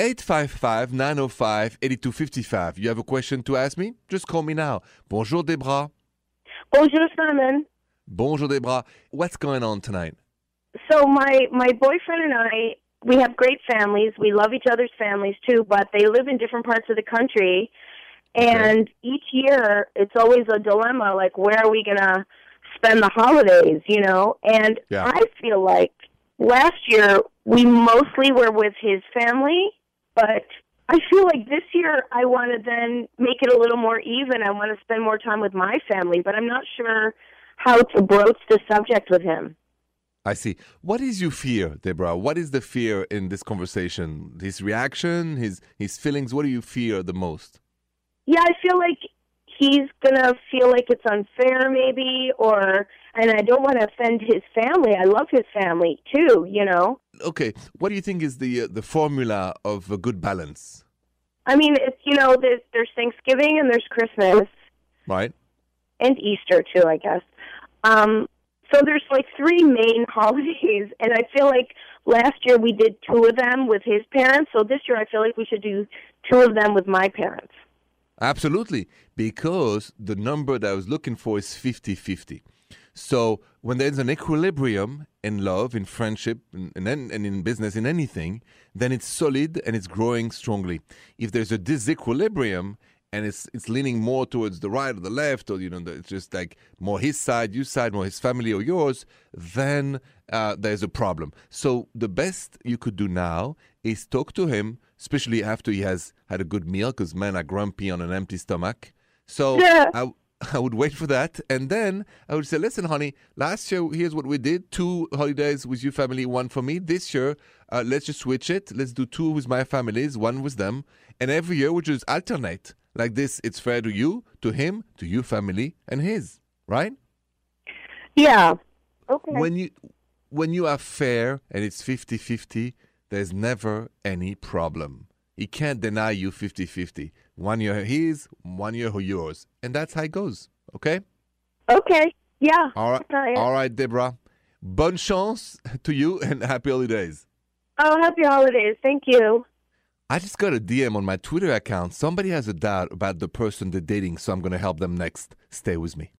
855 905 8255. You have a question to ask me? Just call me now. Bonjour, Debra. Bonjour, Simon. Bonjour, Debra. What's going on tonight? So my my boyfriend and I, we have great families. We love each other's families too, but they live in different parts of the country. And each year, it's always a dilemma. Like, where are we gonna spend the holidays? You know. And Yeah. I feel like last year we mostly were with his family, but I feel like this year I want to then make it a little more even. I want to spend more time with my family, but I'm not sure how to broach the subject with him. I see. What is your fear, Debra? What is the fear in this conversation? His reaction, his his feelings. What do you fear the most? Yeah, I feel like he's gonna feel like it's unfair, maybe, or and I don't want to offend his family. I love his family too, you know. Okay, what do you think is the uh, the formula of a good balance? I mean, it's you know, there's there's Thanksgiving and there's Christmas Right? and Easter too, I guess. Um, so there's like three main holidays, and I feel like last year we did two of them with his parents. So this year I feel like we should do two of them with my parents. Absolutely, because the number that I was looking for is 50 50. So when there's an equilibrium in love, in friendship, and, and, and in business, in anything, then it's solid and it's growing strongly. If there's a disequilibrium and it's it's leaning more towards the right or the left, or you know, the- it's just like more his side, your side, more his family or yours, then uh, there's a problem. So the best you could do now is talk to him, especially after he has had a good meal, because men are grumpy on an empty stomach. So Yeah. I, I would wait for that, and then I would say, "Listen, honey, last year here's what we did: two holidays with your family, one for me. This year, uh, let's just switch it. Let's do two with my families, one with them, and every year we just alternate like this. It's fair to you, to him, to your family, and his, right? Yeah. Okay. When you when you are fair and it's 50-50, there's never any problem. He can't deny you 50-50. One year his, one year yours, and that's how it goes. Okay." okay. Yeah. All right, Got it. all right, Debra. Bonne chance to you and happy holidays. Oh, happy holidays. Thank you. I just got a DM on my Twitter account. Somebody has a doubt about the person they're dating, so I'm going to help them next. Stay with me.